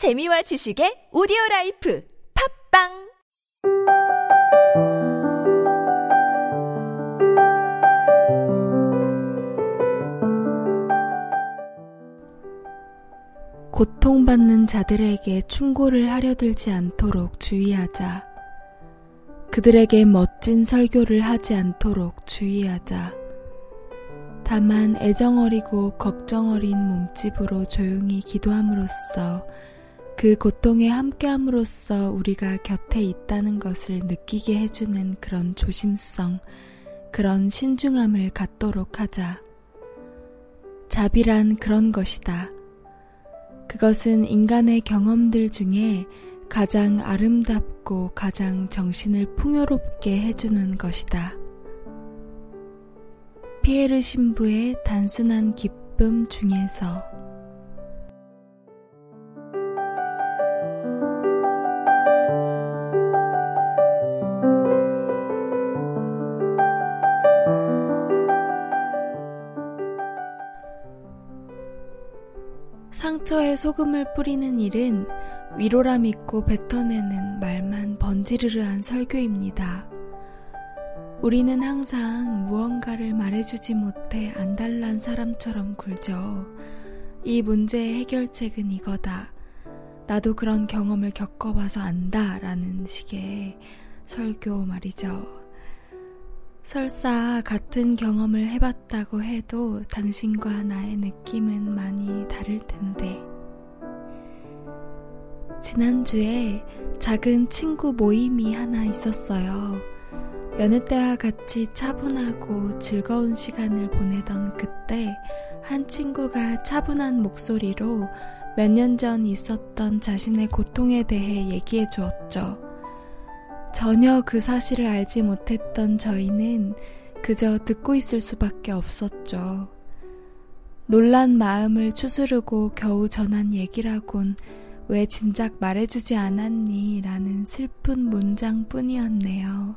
재미와 지식의 오디오 라이프 팟빵 고통받는 자들에게 충고를 하려 들지 않도록 주의하자. 그들에게 멋진 설교를 하지 않도록 주의하자. 다만 애정어리고 걱정어린 몸짓으로 조용히 기도함으로써 그 고통에 함께함으로써 우리가 곁에 있다는 것을 느끼게 해주는 그런 조심성, 그런 신중함을 갖도록 하자. 자비란 그런 것이다. 그것은 인간의 경험들 중에 가장 아름답고 가장 정신을 풍요롭게 해주는 것이다. 피에르 신부의 단순한 기쁨 중에서 상처에 소금을 뿌리는 일은 위로라 믿고 뱉어내는 말만 번지르르한 설교입니다. 우리는 항상 무언가를 말해주지 못해 안달난 사람처럼 굴죠. 이 문제의 해결책은 이거다. 나도 그런 경험을 겪어봐서 안다. 라는 식의 설교 말이죠. 설사 같은 경험을 해봤다고 해도 당신과 나의 느낌은 많이 다를 텐데. 지난주에 작은 친구 모임이 하나 있었어요. 여느 때와 같이 차분하고 즐거운 시간을 보내던 그때 한 친구가 차분한 목소리로 몇 년 전 있었던 자신의 고통에 대해 얘기해 주었죠. 전혀 그 사실을 알지 못했던 저희는 그저 듣고 있을 수밖에 없었죠. 놀란 마음을 추스르고 겨우 전한 얘기라곤 왜 진작 말해주지 않았니? 라는 슬픈 문장 뿐이었네요.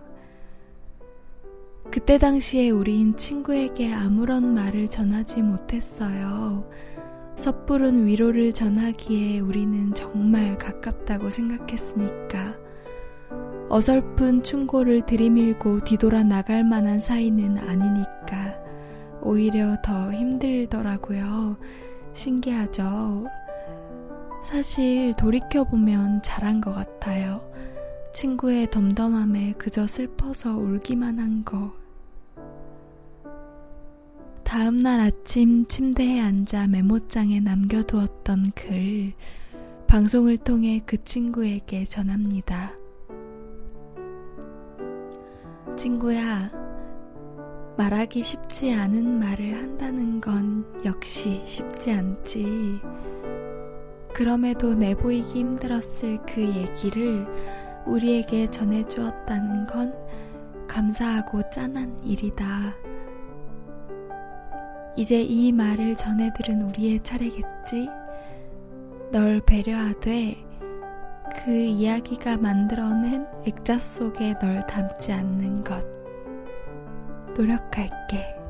그때 당시에 우린 친구에게 아무런 말을 전하지 못했어요. 섣부른 위로를 전하기에 우리는 정말 가깝다고 생각했으니까. 어설픈 충고를 들이밀고 뒤돌아 나갈 만한 사이는 아니니까. 오히려 더 힘들더라고요. 신기하죠? 사실 돌이켜보면 잘한 것 같아요. 친구의 덤덤함에 그저 슬퍼서 울기만 한 거. 다음날 아침 침대에 앉아 메모장에 남겨두었던 글, 방송을 통해 그 친구에게 전합니다. 친구야, 말하기 쉽지 않은 말을 한다는 건 역시 쉽지 않지. 그럼에도 내보이기 힘들었을 그 얘기를 우리에게 전해주었다는 건 감사하고 짠한 일이다. 이제 이 말을 전해들은 우리의 차례겠지? 널 배려하되 그 이야기가 만들어낸 액자 속에 널 담지 않는 것. 노력할게.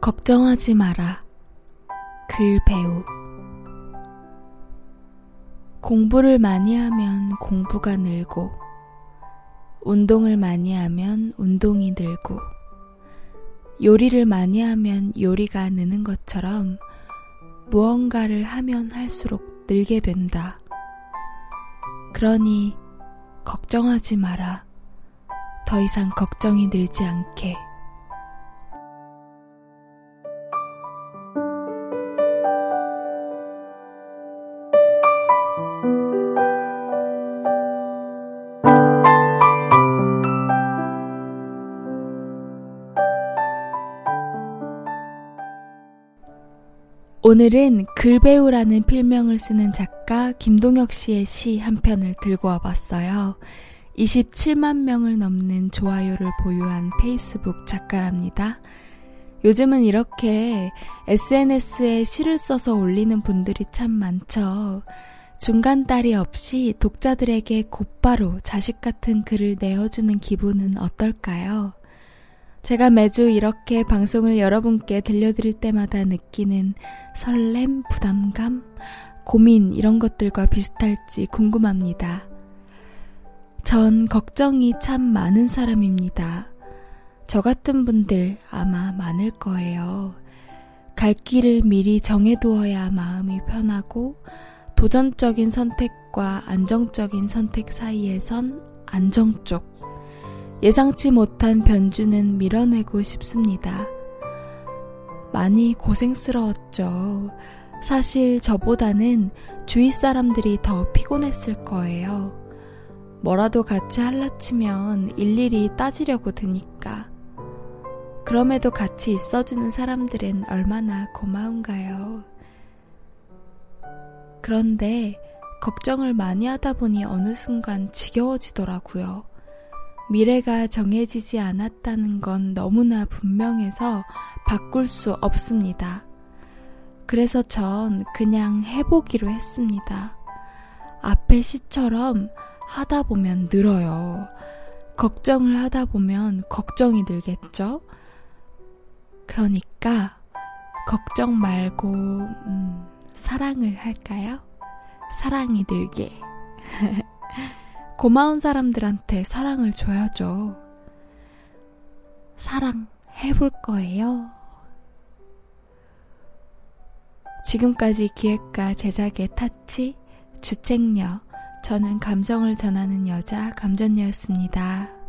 걱정하지 마라. 글 배우. 공부를 많이 하면 공부가 늘고, 운동을 많이 하면 운동이 늘고, 요리를 많이 하면 요리가 느는 것처럼 무언가를 하면 할수록 늘게 된다. 그러니 걱정하지 마라. 더 이상 걱정이 늘지 않게. 오늘은 글배우라는 필명을 쓰는 작가 김동혁 씨의 시 한 편을 들고 와봤어요. 27만 명을 넘는 좋아요를 보유한 페이스북 작가랍니다. 요즘은 이렇게 SNS에 시를 써서 올리는 분들이 참 많죠. 중간 딸이 없이 독자들에게 곧바로 자식 같은 글을 내어주는 기분은 어떨까요? 제가 매주 이렇게 방송을 여러분께 들려드릴 때마다 느끼는 설렘, 부담감, 고민 이런 것들과 비슷할지 궁금합니다. 전 걱정이 참 많은 사람입니다. 저 같은 분들 아마 많을 거예요. 갈 길을 미리 정해두어야 마음이 편하고 도전적인 선택과 안정적인 선택 사이에선 안정 쪽. 예상치 못한 변주는 밀어내고 싶습니다. 많이 고생스러웠죠. 사실 저보다는 주위 사람들이 더 피곤했을 거예요. 뭐라도 같이 할라치면 일일이 따지려고 드니까. 그럼에도 같이 있어주는 사람들은 얼마나 고마운가요. 그런데 걱정을 많이 하다 보니 어느 순간 지겨워지더라고요. 미래가 정해지지 않았다는 건 너무나 분명해서 바꿀 수 없습니다. 그래서 전 그냥 해보기로 했습니다. 앞에 시처럼 하다 보면 늘어요. 걱정을 하다 보면 걱정이 늘겠죠? 그러니까 걱정 말고 음, 사랑을 할까요? 사랑이 늘게. 고마운 사람들한테 사랑을 줘야죠. 사랑 해볼 거예요. 지금까지 기획과 제작의 타치, 주책녀, 저는 감성을 전하는 여자 감전녀였습니다.